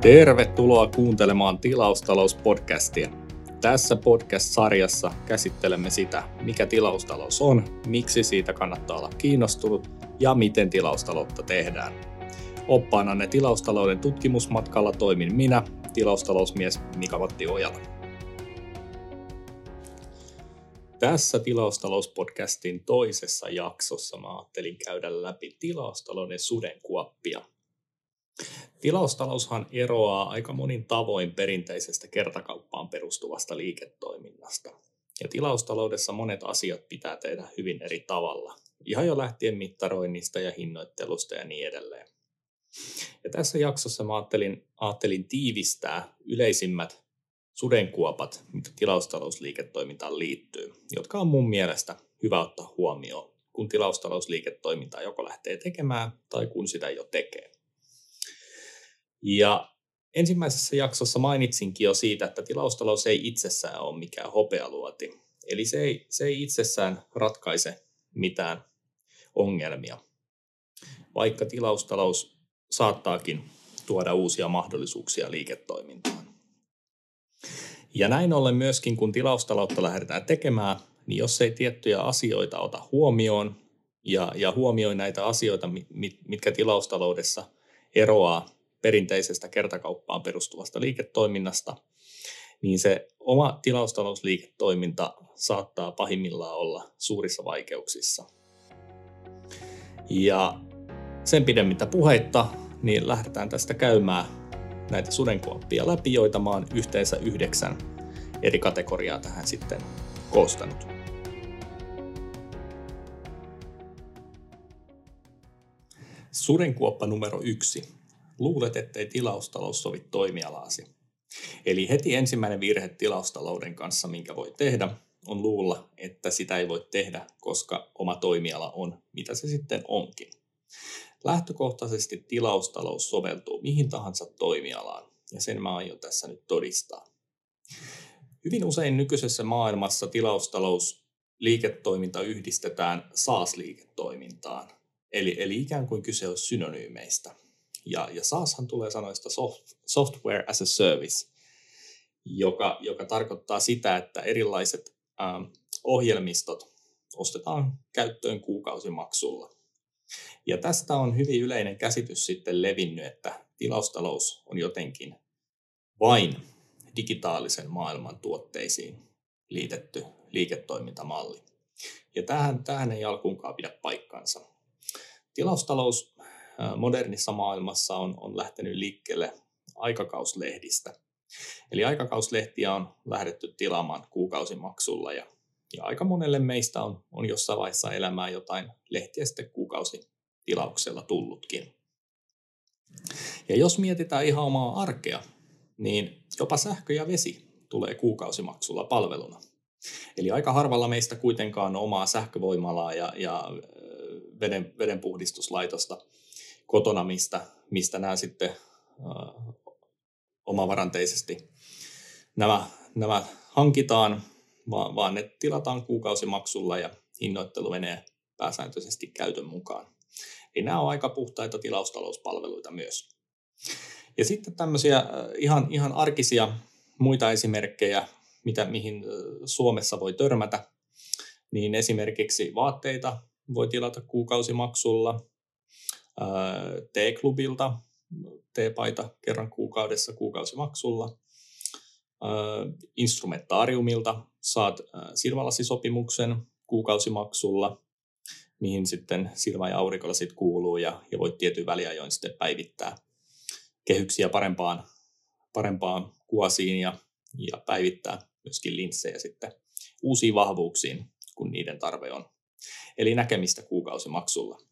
Tervetuloa kuuntelemaan Tilaustalouspodcastia. Tässä podcast-sarjassa käsittelemme sitä, mikä tilaustalous on, miksi siitä kannattaa olla kiinnostunut ja miten tilaustaloutta tehdään. Oppaananne tilaustalouden tutkimusmatkalla toimin minä, tilaustalousmies Mika Matti Ojala. Tässä tilaustalouspodcastin toisessa jaksossa mä ajattelin käydä läpi tilaustalouden sudenkuoppia – Tilaustaloushan eroaa aika monin tavoin perinteisestä kertakauppaan perustuvasta liiketoiminnasta. Ja tilaustaloudessa monet asiat pitää tehdä hyvin eri tavalla, ihan jo lähtien mittaroinnista ja hinnoittelusta ja niin edelleen. Ja tässä jaksossa mä ajattelin, ajattelin tiivistää yleisimmät sudenkuopat, mitä tilaustalousliiketoimintaan liittyy, jotka on mun mielestä hyvä ottaa huomioon, kun tilaustalousliiketoimintaa joko lähtee tekemään tai kun sitä jo tekee. Ja ensimmäisessä jaksossa mainitsinkin jo siitä, että tilaustalous ei itsessään ole mikään hopealuoti. Eli se ei, se ei itsessään ratkaise mitään ongelmia, vaikka tilaustalous saattaakin tuoda uusia mahdollisuuksia liiketoimintaan. Ja näin ollen myöskin, kun tilaustaloutta lähdetään tekemään, niin jos ei tiettyjä asioita ota huomioon ja, ja huomioi näitä asioita, mitkä tilaustaloudessa eroaa perinteisestä kertakauppaan perustuvasta liiketoiminnasta, niin se oma tilaustalousliiketoiminta saattaa pahimmillaan olla suurissa vaikeuksissa. Ja sen pidemmittä puheitta, niin lähdetään tästä käymään näitä sudenkuoppia läpi, joita mä oon yhteensä yhdeksän eri kategoriaa tähän sitten koostanut. Sudenkuoppa numero yksi Luulet, ettei tilaustalous sovi toimialaasi. Eli heti ensimmäinen virhe tilaustalouden kanssa, minkä voi tehdä, on luulla, että sitä ei voi tehdä, koska oma toimiala on, mitä se sitten onkin. Lähtökohtaisesti tilaustalous soveltuu mihin tahansa toimialaan, ja sen mä aion tässä nyt todistaa. Hyvin usein nykyisessä maailmassa tilaustalous liiketoiminta yhdistetään SaaS-liiketoimintaan, eli, eli ikään kuin kyse on synonyymeistä. Ja, ja SaaShan tulee sanoista soft, software as a service, joka, joka tarkoittaa sitä, että erilaiset ähm, ohjelmistot ostetaan käyttöön kuukausimaksulla. Ja tästä on hyvin yleinen käsitys sitten levinnyt, että tilaustalous on jotenkin vain digitaalisen maailman tuotteisiin liitetty liiketoimintamalli. Ja tähän, tähän ei alkuunkaan pidä paikkansa. Tilaustalous modernissa maailmassa on, on lähtenyt liikkeelle aikakauslehdistä. Eli aikakauslehtiä on lähdetty tilaamaan kuukausimaksulla ja, ja aika monelle meistä on, on jossain vaiheessa elämää jotain lehtiä sitten kuukausitilauksella tullutkin. Ja jos mietitään ihan omaa arkea, niin jopa sähkö ja vesi tulee kuukausimaksulla palveluna. Eli aika harvalla meistä kuitenkaan on omaa sähkövoimalaa ja, ja veden, vedenpuhdistuslaitosta kotona, mistä, mistä nämä sitten äh, omavaranteisesti nämä, nämä hankitaan, vaan, vaan ne tilataan kuukausimaksulla ja hinnoittelu menee pääsääntöisesti käytön mukaan. Eli nämä on aika puhtaita tilaustalouspalveluita myös. Ja sitten tämmöisiä ihan, ihan arkisia muita esimerkkejä, mitä, mihin Suomessa voi törmätä, niin esimerkiksi vaatteita voi tilata kuukausimaksulla, T-klubilta, T-paita kerran kuukaudessa kuukausimaksulla. Instrumentaariumilta saat silmälasisopimuksen kuukausimaksulla, mihin sitten silmä- ja aurinkolasit kuuluu ja, ja voit tietyn väliajoin sitten päivittää kehyksiä parempaan, parempaan kuosiin ja, ja päivittää myöskin linssejä sitten uusiin vahvuuksiin, kun niiden tarve on. Eli näkemistä kuukausimaksulla.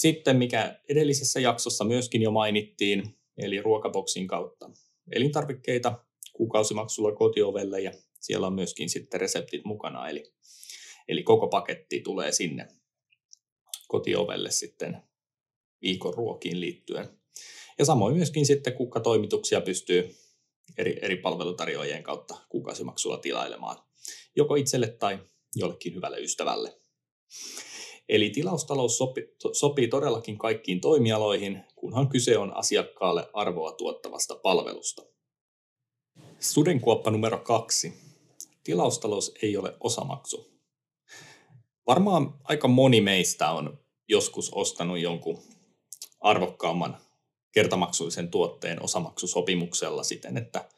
Sitten mikä edellisessä jaksossa myöskin jo mainittiin, eli ruokaboksin kautta elintarvikkeita kuukausimaksulla kotiovelle ja siellä on myöskin sitten reseptit mukana, eli, eli koko paketti tulee sinne kotiovelle sitten viikon ruokiin liittyen. Ja samoin myöskin sitten kukkatoimituksia pystyy eri, eri palvelutarjoajien kautta kuukausimaksulla tilailemaan, joko itselle tai jollekin hyvälle ystävälle. Eli tilaustalous sopii, sopii todellakin kaikkiin toimialoihin, kunhan kyse on asiakkaalle arvoa tuottavasta palvelusta. Sudenkuoppa numero kaksi. Tilaustalous ei ole osamaksu. Varmaan aika moni meistä on joskus ostanut jonkun arvokkaamman kertamaksullisen tuotteen osamaksusopimuksella siten, että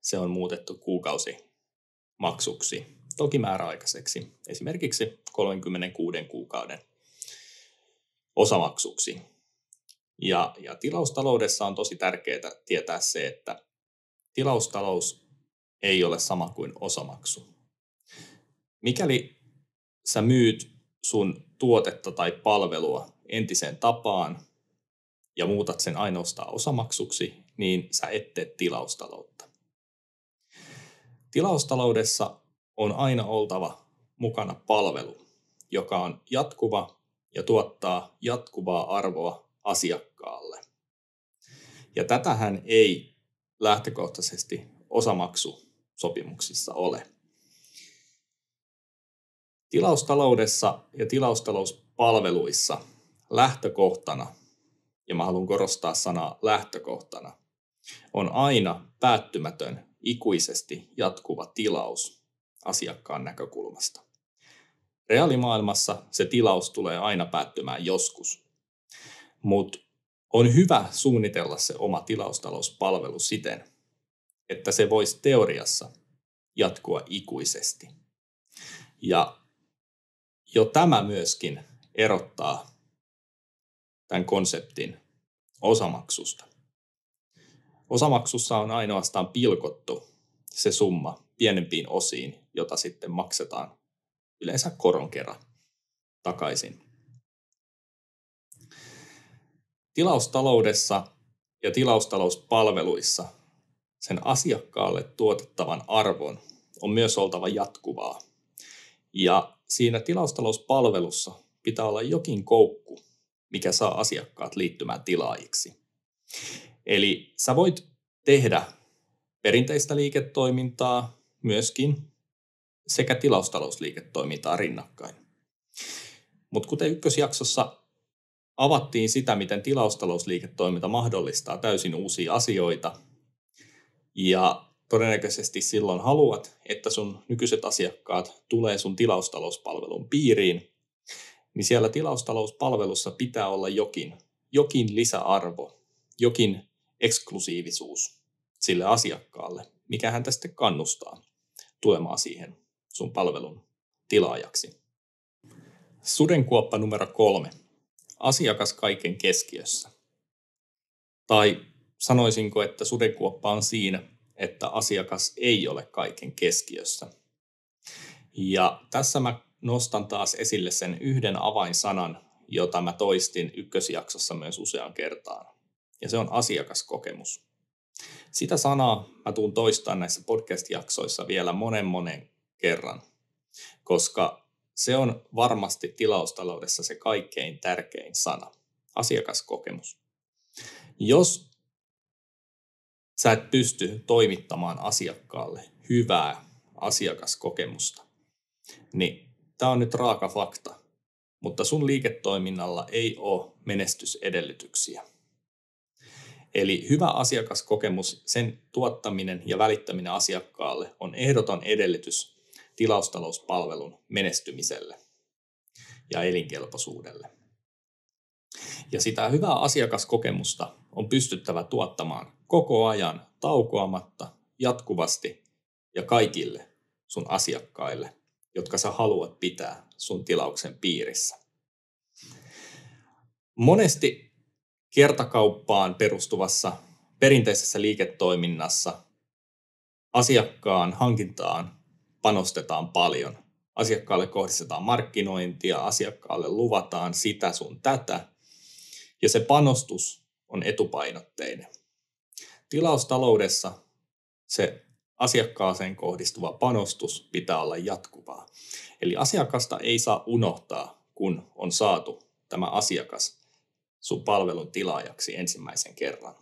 se on muutettu kuukausimaksuksi, toki määräaikaiseksi, esimerkiksi 36 kuukauden osamaksuksi. Ja, ja tilaustaloudessa on tosi tärkeää tietää se, että tilaustalous ei ole sama kuin osamaksu. Mikäli sä myyt sun tuotetta tai palvelua entiseen tapaan ja muutat sen ainoastaan osamaksuksi, niin sä et tee tilaustaloutta. Tilaustaloudessa on aina oltava mukana palvelu, joka on jatkuva ja tuottaa jatkuvaa arvoa asiakkaalle. Ja tätähän ei lähtökohtaisesti osamaksusopimuksissa ole. Tilaustaloudessa ja tilaustalouspalveluissa lähtökohtana, ja mä haluan korostaa sanaa lähtökohtana, on aina päättymätön, ikuisesti jatkuva tilaus asiakkaan näkökulmasta. Reaalimaailmassa se tilaus tulee aina päättymään joskus, mutta on hyvä suunnitella se oma tilaustalouspalvelu siten, että se voisi teoriassa jatkua ikuisesti. Ja jo tämä myöskin erottaa tämän konseptin osamaksusta. Osamaksussa on ainoastaan pilkottu se summa pienempiin osiin, jota sitten maksetaan yleensä koron kerran takaisin. Tilaustaloudessa ja tilaustalouspalveluissa sen asiakkaalle tuotettavan arvon on myös oltava jatkuvaa. Ja siinä tilaustalouspalvelussa pitää olla jokin koukku, mikä saa asiakkaat liittymään tilaajiksi. Eli sä voit tehdä perinteistä liiketoimintaa myöskin sekä tilaustalousliiketoimintaa rinnakkain. Mutta kuten ykkösjaksossa avattiin sitä, miten tilaustalousliiketoiminta mahdollistaa täysin uusia asioita, ja todennäköisesti silloin haluat, että sun nykyiset asiakkaat tulee sun tilaustalouspalvelun piiriin, niin siellä tilaustalouspalvelussa pitää olla jokin, jokin lisäarvo, jokin eksklusiivisuus sille asiakkaalle, mikä hän tästä kannustaa tulemaan siihen sun palvelun tilaajaksi. Sudenkuoppa numero kolme. Asiakas kaiken keskiössä. Tai sanoisinko, että sudenkuoppa on siinä, että asiakas ei ole kaiken keskiössä. Ja tässä mä nostan taas esille sen yhden avainsanan, jota mä toistin ykkösjaksossa myös useaan kertaan. Ja se on asiakaskokemus. Sitä sanaa mä tuun toistamaan näissä podcast-jaksoissa vielä monen monen kerran, koska se on varmasti tilaustaloudessa se kaikkein tärkein sana, asiakaskokemus. Jos sä et pysty toimittamaan asiakkaalle hyvää asiakaskokemusta, niin tämä on nyt raaka fakta, mutta sun liiketoiminnalla ei ole menestysedellytyksiä. Eli hyvä asiakaskokemus, sen tuottaminen ja välittäminen asiakkaalle on ehdoton edellytys tilaustalouspalvelun menestymiselle ja elinkelpoisuudelle. Ja sitä hyvää asiakaskokemusta on pystyttävä tuottamaan koko ajan taukoamatta, jatkuvasti ja kaikille sun asiakkaille, jotka sä haluat pitää sun tilauksen piirissä. Monesti kertakauppaan perustuvassa perinteisessä liiketoiminnassa asiakkaan hankintaan panostetaan paljon. Asiakkaalle kohdistetaan markkinointia, asiakkaalle luvataan sitä sun tätä, ja se panostus on etupainotteinen. Tilaustaloudessa se asiakkaaseen kohdistuva panostus pitää olla jatkuvaa. Eli asiakasta ei saa unohtaa, kun on saatu tämä asiakas sun palvelun tilaajaksi ensimmäisen kerran.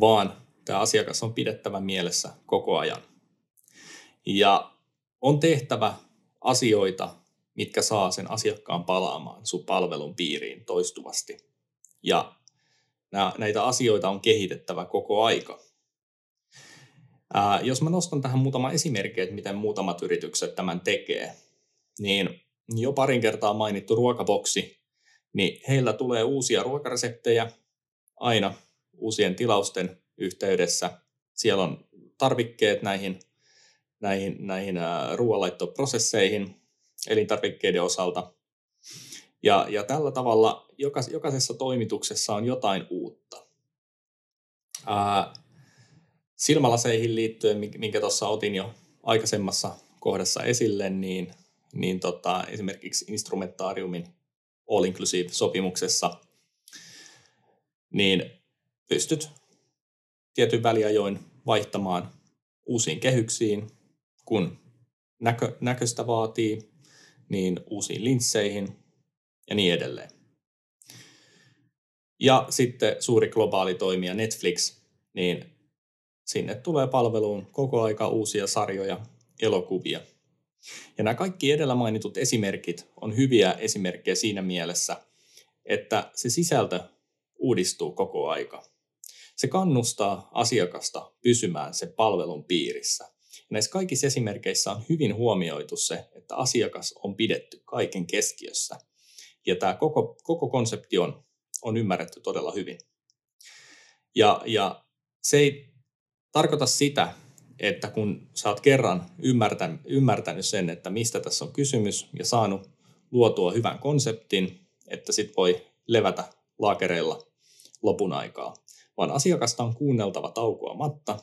Vaan tämä asiakas on pidettävä mielessä koko ajan. Ja on tehtävä asioita mitkä saa sen asiakkaan palaamaan sun palvelun piiriin toistuvasti. Ja näitä asioita on kehitettävä koko aika. Jos mä nostan tähän muutama esimerkki, että miten muutamat yritykset tämän tekee, niin jo parin kertaa mainittu ruokaboksi, niin heillä tulee uusia ruokareseptejä aina uusien tilausten yhteydessä. Siellä on tarvikkeet näihin, näihin, näihin ruoanlaittoprosesseihin elintarvikkeiden osalta. Ja, ja tällä tavalla jokas, jokaisessa toimituksessa on jotain uutta. Ää, silmälaseihin liittyen, minkä tuossa otin jo aikaisemmassa kohdassa esille, niin, niin tota, esimerkiksi instrumentaariumin all-inclusive-sopimuksessa, niin pystyt tietyn väliajoin vaihtamaan uusiin kehyksiin, kun näkö, näköistä vaatii, niin uusiin linsseihin ja niin edelleen. Ja sitten suuri globaali toimija Netflix, niin sinne tulee palveluun koko aika uusia sarjoja, elokuvia. Ja nämä kaikki edellä mainitut esimerkit on hyviä esimerkkejä siinä mielessä, että se sisältö uudistuu koko aika. Se kannustaa asiakasta pysymään sen palvelun piirissä. Näissä kaikissa esimerkkeissä on hyvin huomioitu se, että asiakas on pidetty kaiken keskiössä. Ja tämä koko, koko konsepti on, on ymmärretty todella hyvin. Ja, ja se ei tarkoita sitä, että kun sä oot kerran ymmärtänyt, ymmärtänyt sen, että mistä tässä on kysymys ja saanut luotua hyvän konseptin, että sit voi levätä laakereilla lopun aikaa, vaan asiakasta on kuunneltava taukoamatta,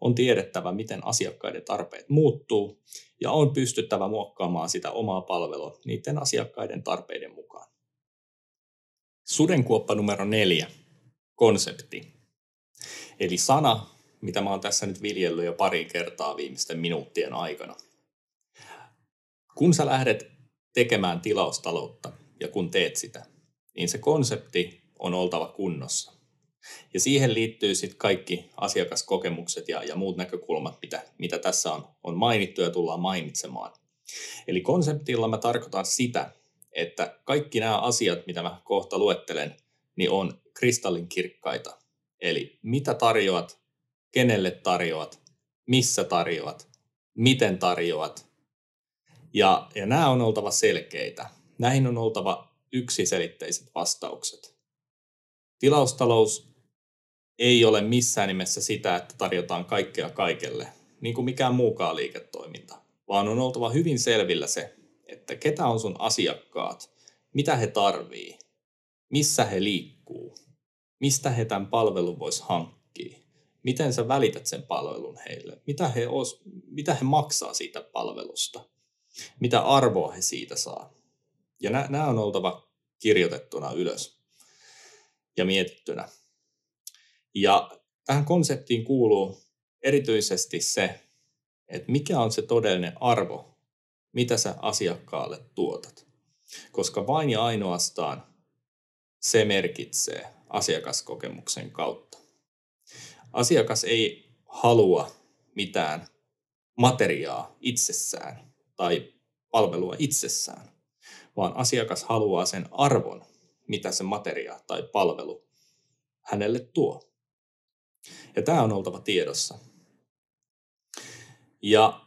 on tiedettävä, miten asiakkaiden tarpeet muuttuu ja on pystyttävä muokkaamaan sitä omaa palvelua niiden asiakkaiden tarpeiden mukaan. Sudenkuoppa numero neljä, konsepti. Eli sana, mitä mä oon tässä nyt viljellyt jo pari kertaa viimeisten minuuttien aikana. Kun sä lähdet tekemään tilaustaloutta ja kun teet sitä, niin se konsepti on oltava kunnossa. Ja siihen liittyy sitten kaikki asiakaskokemukset ja, ja muut näkökulmat, mitä, mitä tässä on, on mainittu ja tullaan mainitsemaan. Eli konseptilla mä tarkoitan sitä, että kaikki nämä asiat, mitä mä kohta luettelen, niin on kristallinkirkkaita. Eli mitä tarjoat, kenelle tarjoat, missä tarjoat, miten tarjoat. Ja, ja nämä on oltava selkeitä. Näihin on oltava yksiselitteiset vastaukset. Tilaustalous ei ole missään nimessä sitä, että tarjotaan kaikkea kaikelle, niin kuin mikään muukaan liiketoiminta, vaan on oltava hyvin selvillä se, että ketä on sun asiakkaat, mitä he tarvii, missä he liikkuu, mistä he tämän palvelun vois hankkia, miten sä välität sen palvelun heille, mitä he, os, mitä he maksaa siitä palvelusta, mitä arvoa he siitä saa. Ja nämä on oltava kirjoitettuna ylös ja mietittynä. Ja tähän konseptiin kuuluu erityisesti se, että mikä on se todellinen arvo, mitä sä asiakkaalle tuotat. Koska vain ja ainoastaan se merkitsee asiakaskokemuksen kautta. Asiakas ei halua mitään materiaa itsessään tai palvelua itsessään, vaan asiakas haluaa sen arvon, mitä se materia tai palvelu hänelle tuo. Ja tämä on oltava tiedossa. Ja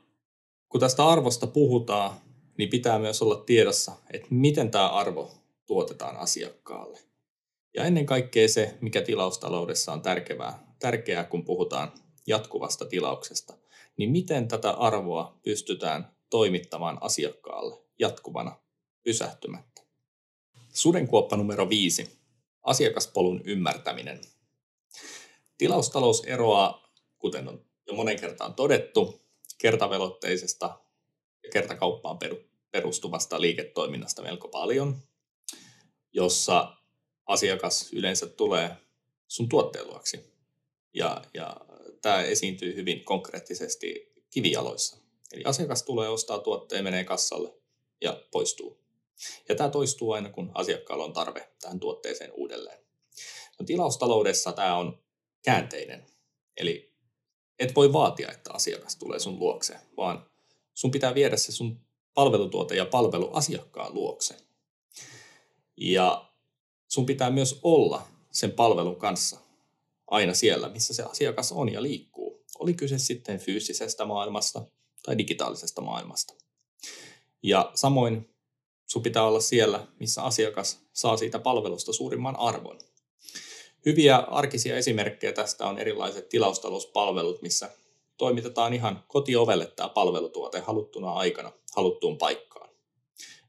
kun tästä arvosta puhutaan, niin pitää myös olla tiedossa, että miten tämä arvo tuotetaan asiakkaalle. Ja ennen kaikkea se, mikä tilaustaloudessa on tärkeää, tärkeää kun puhutaan jatkuvasta tilauksesta, niin miten tätä arvoa pystytään toimittamaan asiakkaalle jatkuvana pysähtymättä. Sudenkuoppa numero viisi. Asiakaspolun ymmärtäminen. Tilaustalous eroaa, kuten on jo monen kertaan todettu, kertavelotteisesta ja kertakauppaan perustuvasta liiketoiminnasta melko paljon, jossa asiakas yleensä tulee sun tuotteen luoksi. Ja, ja tämä esiintyy hyvin konkreettisesti kivijaloissa. Eli asiakas tulee ostaa tuotteen, menee kassalle ja poistuu. Ja tämä toistuu aina, kun asiakkaalla on tarve tähän tuotteeseen uudelleen. No, tilaustaloudessa tämä on käänteinen. Eli et voi vaatia, että asiakas tulee sun luokse, vaan sun pitää viedä se sun palvelutuote ja palvelu asiakkaan luokse. Ja sun pitää myös olla sen palvelun kanssa aina siellä, missä se asiakas on ja liikkuu. Oli kyse sitten fyysisestä maailmasta tai digitaalisesta maailmasta. Ja samoin sun pitää olla siellä, missä asiakas saa siitä palvelusta suurimman arvon. Hyviä arkisia esimerkkejä tästä on erilaiset tilaustalouspalvelut, missä toimitetaan ihan kotiovelle tämä palvelutuote haluttuna aikana haluttuun paikkaan,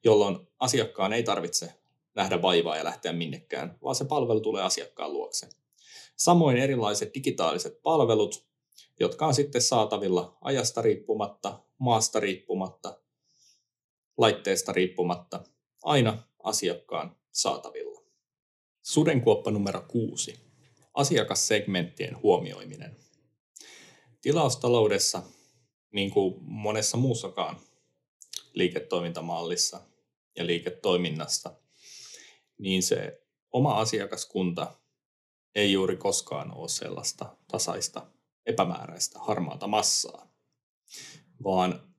jolloin asiakkaan ei tarvitse nähdä vaivaa ja lähteä minnekään, vaan se palvelu tulee asiakkaan luokse. Samoin erilaiset digitaaliset palvelut, jotka on sitten saatavilla ajasta riippumatta, maasta riippumatta, laitteesta riippumatta, aina asiakkaan saatavilla. Sudenkuoppa numero kuusi. Asiakassegmenttien huomioiminen. Tilaustaloudessa, niin kuin monessa muussakaan liiketoimintamallissa ja liiketoiminnasta, niin se oma asiakaskunta ei juuri koskaan ole sellaista tasaista, epämääräistä, harmaata massaa, vaan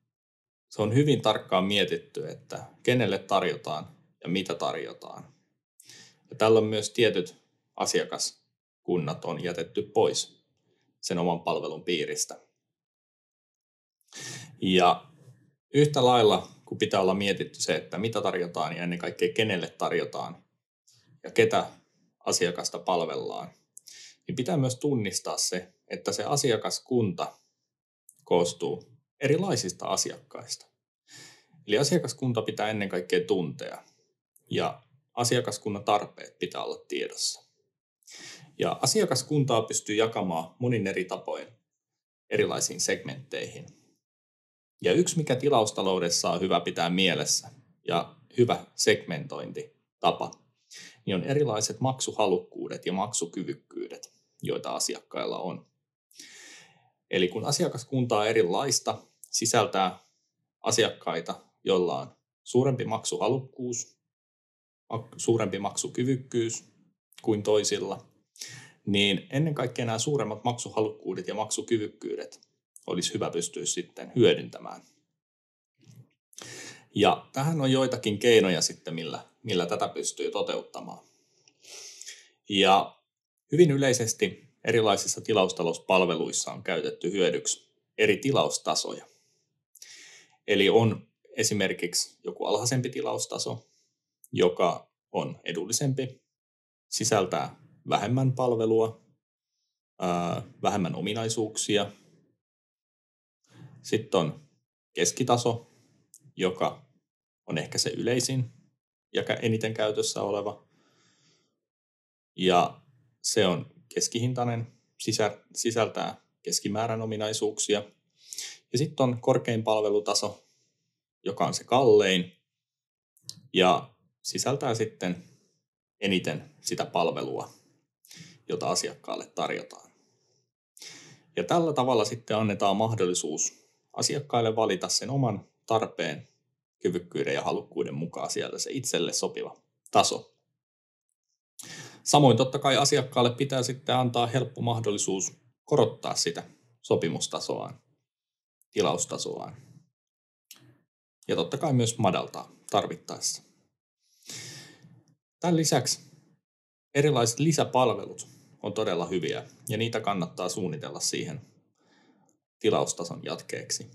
se on hyvin tarkkaan mietitty, että kenelle tarjotaan ja mitä tarjotaan. Ja tällä on myös tietyt asiakaskunnat on jätetty pois sen oman palvelun piiristä. Ja yhtä lailla, kun pitää olla mietitty se, että mitä tarjotaan ja ennen kaikkea kenelle tarjotaan ja ketä asiakasta palvellaan, niin pitää myös tunnistaa se, että se asiakaskunta koostuu erilaisista asiakkaista. Eli asiakaskunta pitää ennen kaikkea tuntea ja asiakaskunnan tarpeet pitää olla tiedossa. Ja asiakaskuntaa pystyy jakamaan monin eri tapoin erilaisiin segmentteihin. Ja yksi, mikä tilaustaloudessa on hyvä pitää mielessä ja hyvä segmentointitapa, niin on erilaiset maksuhalukkuudet ja maksukyvykkyydet, joita asiakkailla on. Eli kun asiakaskunta on erilaista, sisältää asiakkaita, joilla on suurempi maksuhalukkuus, suurempi maksukyvykkyys kuin toisilla, niin ennen kaikkea nämä suuremmat maksuhalukkuudet ja maksukyvykkyydet olisi hyvä pystyä sitten hyödyntämään. Ja tähän on joitakin keinoja sitten, millä, millä tätä pystyy toteuttamaan. Ja hyvin yleisesti erilaisissa tilaustalouspalveluissa on käytetty hyödyksi eri tilaustasoja. Eli on esimerkiksi joku alhaisempi tilaustaso, joka on edullisempi, sisältää vähemmän palvelua, vähemmän ominaisuuksia. Sitten on keskitaso, joka on ehkä se yleisin ja eniten käytössä oleva. Ja se on keskihintainen, sisältää keskimäärän ominaisuuksia. Ja sitten on korkein palvelutaso, joka on se kallein ja sisältää sitten eniten sitä palvelua, jota asiakkaalle tarjotaan. Ja tällä tavalla sitten annetaan mahdollisuus asiakkaille valita sen oman tarpeen, kyvykkyyden ja halukkuuden mukaan sieltä se itselle sopiva taso. Samoin totta kai asiakkaalle pitää sitten antaa helppo mahdollisuus korottaa sitä sopimustasoaan, tilaustasoaan. Ja totta kai myös madaltaa tarvittaessa. Tämän lisäksi erilaiset lisäpalvelut on todella hyviä ja niitä kannattaa suunnitella siihen tilaustason jatkeeksi.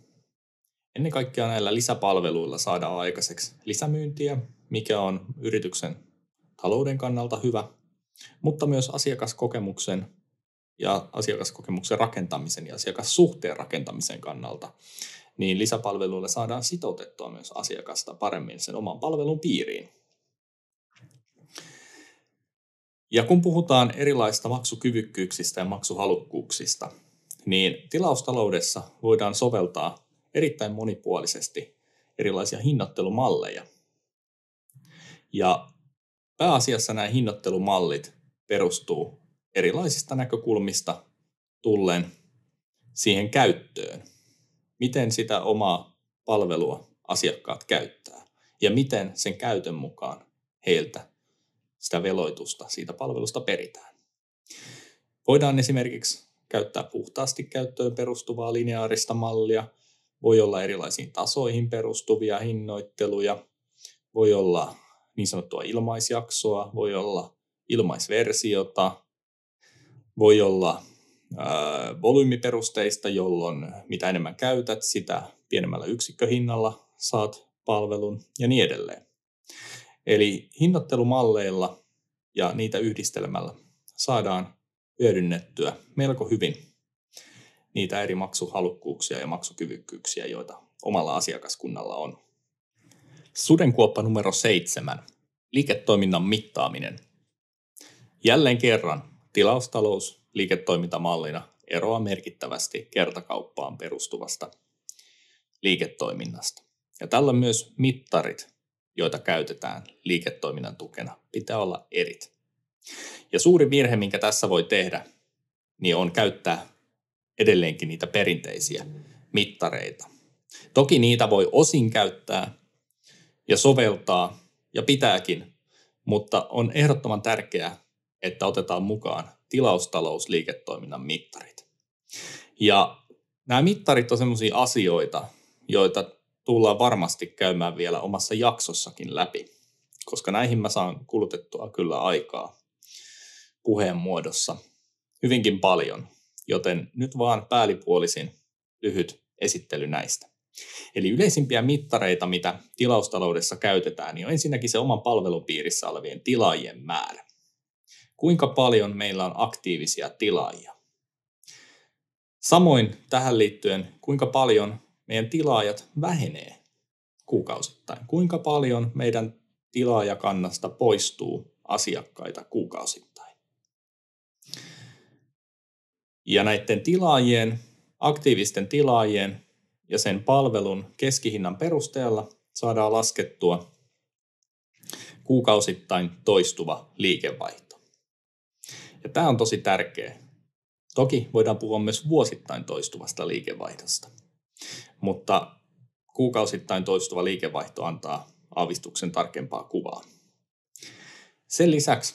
Ennen kaikkea näillä lisäpalveluilla saadaan aikaiseksi lisämyyntiä, mikä on yrityksen talouden kannalta hyvä, mutta myös asiakaskokemuksen ja asiakaskokemuksen rakentamisen ja asiakassuhteen rakentamisen kannalta, niin lisäpalveluilla saadaan sitoutettua myös asiakasta paremmin sen oman palvelun piiriin. Ja kun puhutaan erilaisista maksukyvykkyyksistä ja maksuhalukkuuksista, niin tilaustaloudessa voidaan soveltaa erittäin monipuolisesti erilaisia hinnoittelumalleja. Ja pääasiassa nämä hinnoittelumallit perustuu erilaisista näkökulmista tullen siihen käyttöön. Miten sitä omaa palvelua asiakkaat käyttää ja miten sen käytön mukaan heiltä sitä veloitusta siitä palvelusta peritään. Voidaan esimerkiksi käyttää puhtaasti käyttöön perustuvaa lineaarista mallia, voi olla erilaisiin tasoihin perustuvia hinnoitteluja, voi olla niin sanottua ilmaisjaksoa, voi olla ilmaisversiota, voi olla ää, volyymiperusteista, jolloin mitä enemmän käytät, sitä pienemmällä yksikköhinnalla saat palvelun ja niin edelleen. Eli hinnoittelumalleilla ja niitä yhdistelmällä saadaan hyödynnettyä melko hyvin niitä eri maksuhalukkuuksia ja maksukyvykkyyksiä, joita omalla asiakaskunnalla on. Sudenkuoppa numero seitsemän. Liiketoiminnan mittaaminen. Jälleen kerran tilaustalous liiketoimintamallina eroaa merkittävästi kertakauppaan perustuvasta liiketoiminnasta. Ja tällä myös mittarit, joita käytetään liiketoiminnan tukena, pitää olla erit. Ja suuri virhe, minkä tässä voi tehdä, niin on käyttää edelleenkin niitä perinteisiä mittareita. Toki niitä voi osin käyttää ja soveltaa ja pitääkin, mutta on ehdottoman tärkeää, että otetaan mukaan tilaustalousliiketoiminnan mittarit. Ja nämä mittarit on sellaisia asioita, joita tullaan varmasti käymään vielä omassa jaksossakin läpi, koska näihin mä saan kulutettua kyllä aikaa puheen muodossa hyvinkin paljon, joten nyt vaan päällipuolisin lyhyt esittely näistä. Eli yleisimpiä mittareita, mitä tilaustaloudessa käytetään, niin on ensinnäkin se oman palvelupiirissä olevien tilaajien määrä. Kuinka paljon meillä on aktiivisia tilaajia? Samoin tähän liittyen, kuinka paljon meidän tilaajat vähenee kuukausittain? Kuinka paljon meidän tilaajakannasta poistuu asiakkaita kuukausittain? Ja näiden tilaajien, aktiivisten tilaajien ja sen palvelun keskihinnan perusteella saadaan laskettua kuukausittain toistuva liikevaihto. Ja tämä on tosi tärkeä. Toki voidaan puhua myös vuosittain toistuvasta liikevaihdosta, mutta kuukausittain toistuva liikevaihto antaa aavistuksen tarkempaa kuvaa. Sen lisäksi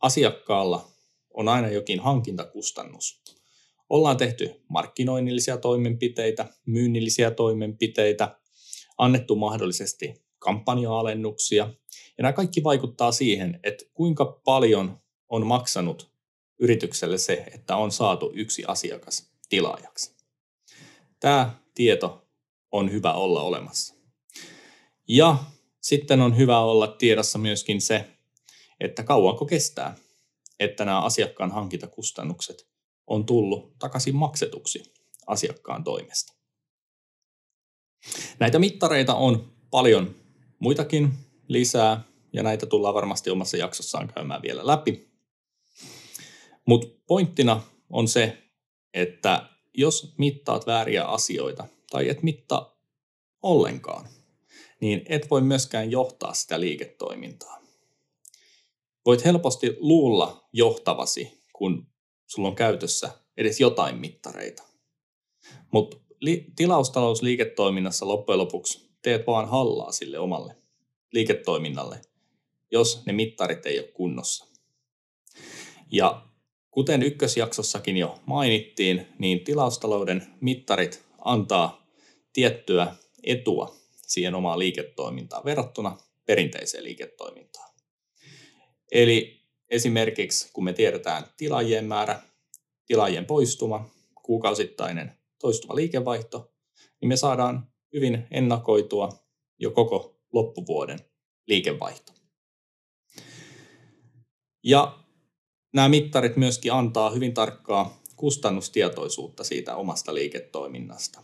asiakkaalla on aina jokin hankintakustannus, Ollaan tehty markkinoinnillisia toimenpiteitä, myynnillisiä toimenpiteitä, annettu mahdollisesti kampanja-alennuksia. Ja nämä kaikki vaikuttaa siihen, että kuinka paljon on maksanut yritykselle se, että on saatu yksi asiakas tilaajaksi. Tämä tieto on hyvä olla olemassa. Ja sitten on hyvä olla tiedossa myöskin se, että kauanko kestää, että nämä asiakkaan hankintakustannukset on tullut takaisin maksetuksi asiakkaan toimesta. Näitä mittareita on paljon muitakin lisää, ja näitä tullaan varmasti omassa jaksossaan käymään vielä läpi. Mutta pointtina on se, että jos mittaat vääriä asioita tai et mittaa ollenkaan, niin et voi myöskään johtaa sitä liiketoimintaa. Voit helposti luulla johtavasi, kun sulla on käytössä edes jotain mittareita. Mutta li- tilaustalousliiketoiminnassa loppujen lopuksi teet vaan hallaa sille omalle liiketoiminnalle, jos ne mittarit ei ole kunnossa. Ja kuten ykkösjaksossakin jo mainittiin, niin tilaustalouden mittarit antaa tiettyä etua siihen omaan liiketoimintaan verrattuna perinteiseen liiketoimintaan. Eli Esimerkiksi kun me tiedetään tilaajien määrä, tilaajien poistuma, kuukausittainen toistuva liikevaihto, niin me saadaan hyvin ennakoitua jo koko loppuvuoden liikevaihto. Ja nämä mittarit myöskin antaa hyvin tarkkaa kustannustietoisuutta siitä omasta liiketoiminnasta,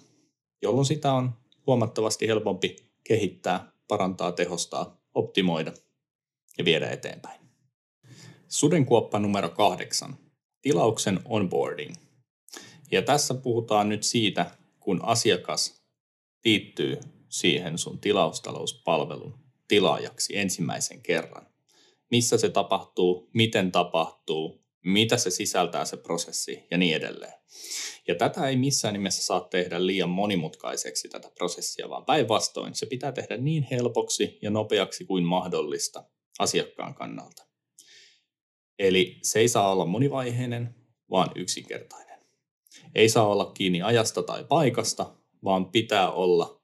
jolloin sitä on huomattavasti helpompi kehittää, parantaa, tehostaa, optimoida ja viedä eteenpäin. Sudenkuoppa numero kahdeksan. Tilauksen onboarding. Ja tässä puhutaan nyt siitä, kun asiakas liittyy siihen sun tilaustalouspalvelun tilaajaksi ensimmäisen kerran. Missä se tapahtuu, miten tapahtuu, mitä se sisältää se prosessi ja niin edelleen. Ja tätä ei missään nimessä saa tehdä liian monimutkaiseksi tätä prosessia, vaan päinvastoin se pitää tehdä niin helpoksi ja nopeaksi kuin mahdollista asiakkaan kannalta. Eli se ei saa olla monivaiheinen, vaan yksinkertainen. Ei saa olla kiinni ajasta tai paikasta, vaan pitää olla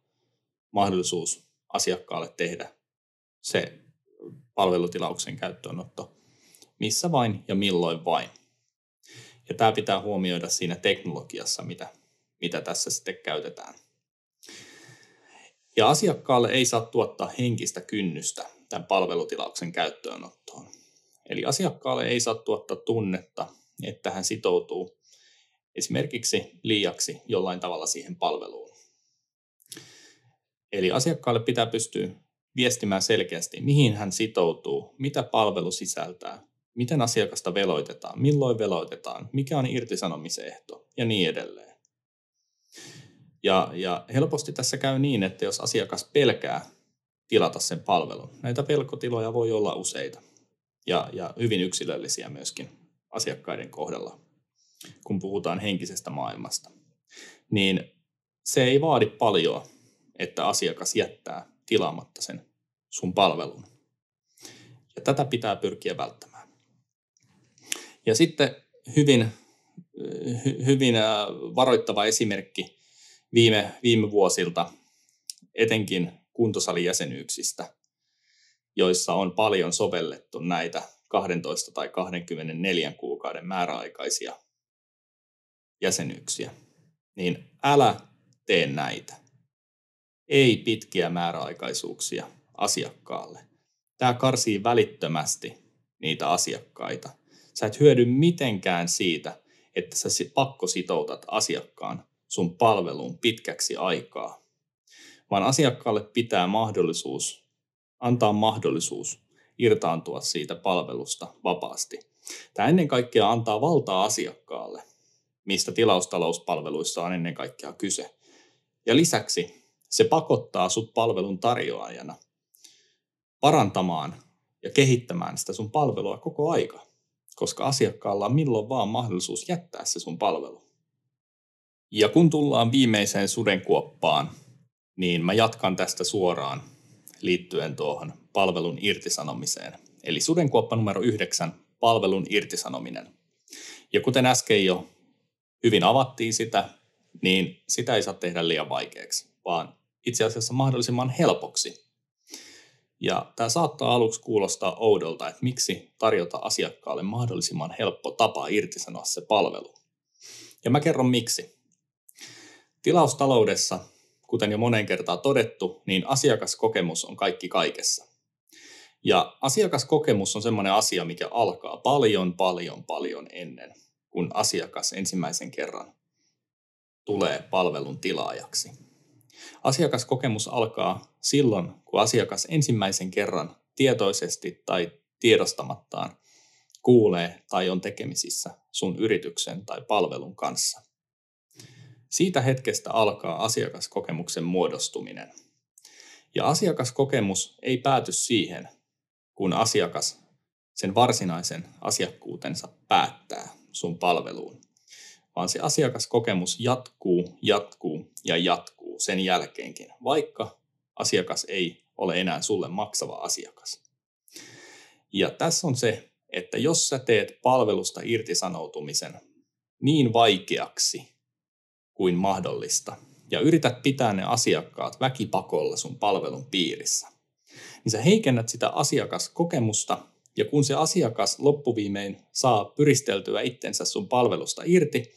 mahdollisuus asiakkaalle tehdä se palvelutilauksen käyttöönotto missä vain ja milloin vain. Ja tämä pitää huomioida siinä teknologiassa, mitä, mitä tässä sitten käytetään. Ja asiakkaalle ei saa tuottaa henkistä kynnystä tämän palvelutilauksen käyttöönottoon. Eli asiakkaalle ei saa tuottaa tunnetta, että hän sitoutuu esimerkiksi liiaksi jollain tavalla siihen palveluun. Eli asiakkaalle pitää pystyä viestimään selkeästi, mihin hän sitoutuu, mitä palvelu sisältää, miten asiakasta veloitetaan, milloin veloitetaan, mikä on irtisanomisehto ja niin edelleen. Ja, ja helposti tässä käy niin, että jos asiakas pelkää tilata sen palvelun, näitä pelkotiloja voi olla useita ja, ja hyvin yksilöllisiä myöskin asiakkaiden kohdalla, kun puhutaan henkisestä maailmasta, niin se ei vaadi paljon, että asiakas jättää tilaamatta sen sun palvelun. Ja tätä pitää pyrkiä välttämään. Ja sitten hyvin, hy, hyvin äh, varoittava esimerkki viime, viime vuosilta, etenkin kuntosalijäsenyyksistä, joissa on paljon sovellettu näitä 12 tai 24 kuukauden määräaikaisia jäsenyyksiä, niin älä tee näitä. Ei pitkiä määräaikaisuuksia asiakkaalle. Tämä karsii välittömästi niitä asiakkaita. Sä et hyödy mitenkään siitä, että sä pakko sitoutat asiakkaan sun palveluun pitkäksi aikaa, vaan asiakkaalle pitää mahdollisuus, antaa mahdollisuus irtaantua siitä palvelusta vapaasti. Tämä ennen kaikkea antaa valtaa asiakkaalle, mistä tilaustalouspalveluissa on ennen kaikkea kyse. Ja lisäksi se pakottaa sut palvelun tarjoajana parantamaan ja kehittämään sitä sun palvelua koko aika koska asiakkaalla on milloin vaan mahdollisuus jättää se sun palvelu. Ja kun tullaan viimeiseen sudenkuoppaan, niin mä jatkan tästä suoraan liittyen tuohon palvelun irtisanomiseen. Eli sudenkuoppa numero yhdeksän, palvelun irtisanominen. Ja kuten äsken jo hyvin avattiin sitä, niin sitä ei saa tehdä liian vaikeaksi, vaan itse asiassa mahdollisimman helpoksi ja tämä saattaa aluksi kuulostaa oudolta, että miksi tarjota asiakkaalle mahdollisimman helppo tapa irtisanoa se palvelu. Ja mä kerron miksi. Tilaustaloudessa, kuten jo monen kertaan todettu, niin asiakaskokemus on kaikki kaikessa. Ja asiakaskokemus on semmoinen asia, mikä alkaa paljon, paljon, paljon ennen, kun asiakas ensimmäisen kerran tulee palvelun tilaajaksi. Asiakaskokemus alkaa silloin, kun asiakas ensimmäisen kerran tietoisesti tai tiedostamattaan kuulee tai on tekemisissä sun yrityksen tai palvelun kanssa. Siitä hetkestä alkaa asiakaskokemuksen muodostuminen. Ja asiakaskokemus ei pääty siihen, kun asiakas sen varsinaisen asiakkuutensa päättää sun palveluun, vaan se asiakaskokemus jatkuu, jatkuu ja jatkuu sen jälkeenkin, vaikka asiakas ei ole enää sulle maksava asiakas. Ja tässä on se, että jos sä teet palvelusta irtisanoutumisen niin vaikeaksi kuin mahdollista ja yrität pitää ne asiakkaat väkipakolla sun palvelun piirissä, niin sä heikennät sitä asiakaskokemusta ja kun se asiakas loppuviimein saa pyristeltyä itsensä sun palvelusta irti,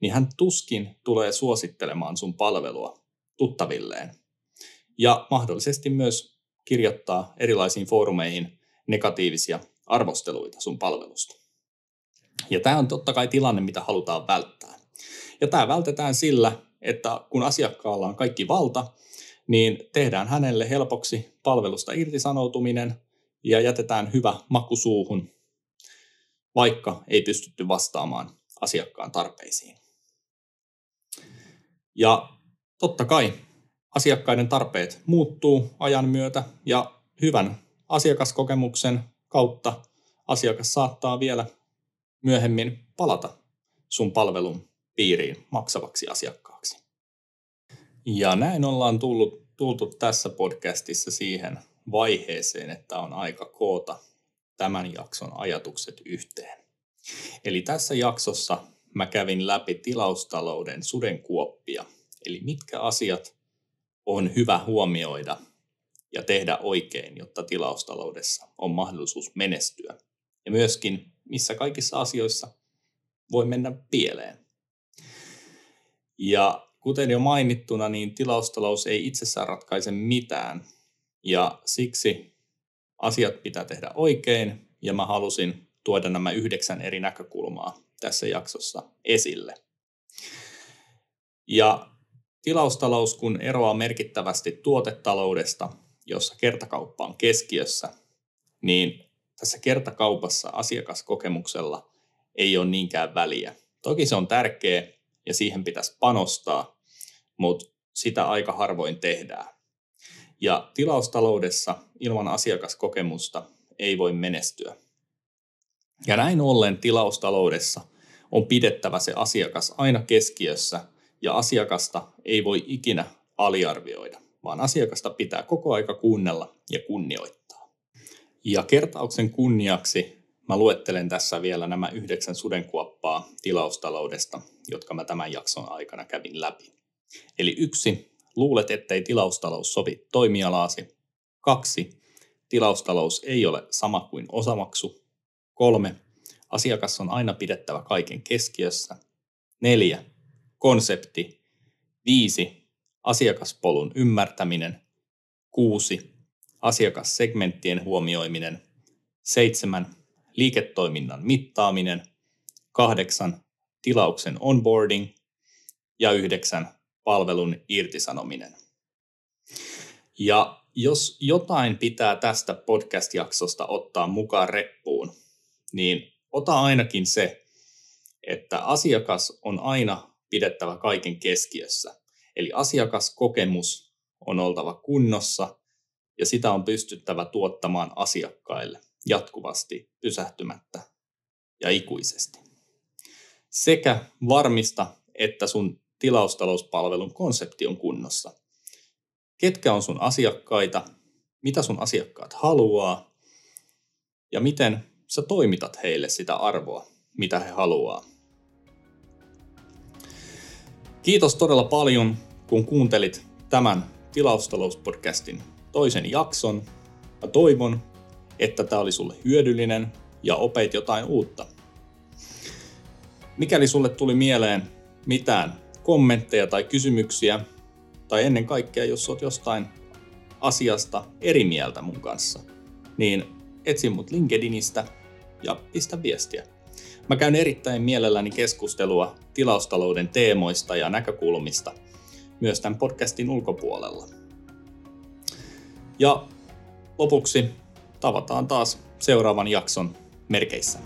niin hän tuskin tulee suosittelemaan sun palvelua tuttavilleen. Ja mahdollisesti myös kirjoittaa erilaisiin foorumeihin negatiivisia arvosteluita sun palvelusta. Ja tämä on totta kai tilanne, mitä halutaan välttää. Ja tämä vältetään sillä, että kun asiakkaalla on kaikki valta, niin tehdään hänelle helpoksi palvelusta irtisanoutuminen ja jätetään hyvä maku suuhun, vaikka ei pystytty vastaamaan asiakkaan tarpeisiin. Ja totta kai asiakkaiden tarpeet muuttuu ajan myötä ja hyvän asiakaskokemuksen kautta asiakas saattaa vielä myöhemmin palata sun palvelun piiriin maksavaksi asiakkaaksi. Ja näin ollaan tullut, tultu tässä podcastissa siihen vaiheeseen, että on aika koota tämän jakson ajatukset yhteen. Eli tässä jaksossa mä kävin läpi tilaustalouden sudenkuoppia Eli mitkä asiat on hyvä huomioida ja tehdä oikein, jotta tilaustaloudessa on mahdollisuus menestyä. Ja myöskin, missä kaikissa asioissa voi mennä pieleen. Ja kuten jo mainittuna, niin tilaustalous ei itsessään ratkaise mitään. Ja siksi asiat pitää tehdä oikein, ja mä halusin tuoda nämä yhdeksän eri näkökulmaa tässä jaksossa esille. Ja tilaustalous, kun eroaa merkittävästi tuotetaloudesta, jossa kertakauppa on keskiössä, niin tässä kertakaupassa asiakaskokemuksella ei ole niinkään väliä. Toki se on tärkeä ja siihen pitäisi panostaa, mutta sitä aika harvoin tehdään. Ja tilaustaloudessa ilman asiakaskokemusta ei voi menestyä. Ja näin ollen tilaustaloudessa on pidettävä se asiakas aina keskiössä ja asiakasta ei voi ikinä aliarvioida, vaan asiakasta pitää koko aika kuunnella ja kunnioittaa. Ja kertauksen kunniaksi mä luettelen tässä vielä nämä yhdeksän sudenkuoppaa tilaustaloudesta, jotka mä tämän jakson aikana kävin läpi. Eli yksi, luulet, ettei tilaustalous sovi toimialaasi. Kaksi, tilaustalous ei ole sama kuin osamaksu. Kolme, asiakas on aina pidettävä kaiken keskiössä. Neljä, konsepti. Viisi, asiakaspolun ymmärtäminen. Kuusi, asiakassegmenttien huomioiminen. Seitsemän, liiketoiminnan mittaaminen. Kahdeksan, tilauksen onboarding. Ja yhdeksän, palvelun irtisanominen. Ja jos jotain pitää tästä podcast-jaksosta ottaa mukaan reppuun, niin ota ainakin se, että asiakas on aina pidettävä kaiken keskiössä. Eli asiakaskokemus on oltava kunnossa ja sitä on pystyttävä tuottamaan asiakkaille jatkuvasti, pysähtymättä ja ikuisesti. Sekä varmista, että sun tilaustalouspalvelun konsepti on kunnossa. Ketkä on sun asiakkaita, mitä sun asiakkaat haluaa ja miten sä toimitat heille sitä arvoa, mitä he haluaa. Kiitos todella paljon, kun kuuntelit tämän tilaustalouspodcastin toisen jakson. Mä toivon, että tämä oli sulle hyödyllinen ja opeit jotain uutta. Mikäli sulle tuli mieleen mitään kommentteja tai kysymyksiä, tai ennen kaikkea, jos oot jostain asiasta eri mieltä mun kanssa, niin etsi mut LinkedInistä ja pistä viestiä. Mä käyn erittäin mielelläni keskustelua tilaustalouden teemoista ja näkökulmista myös tämän podcastin ulkopuolella. Ja lopuksi tavataan taas seuraavan jakson merkeissä.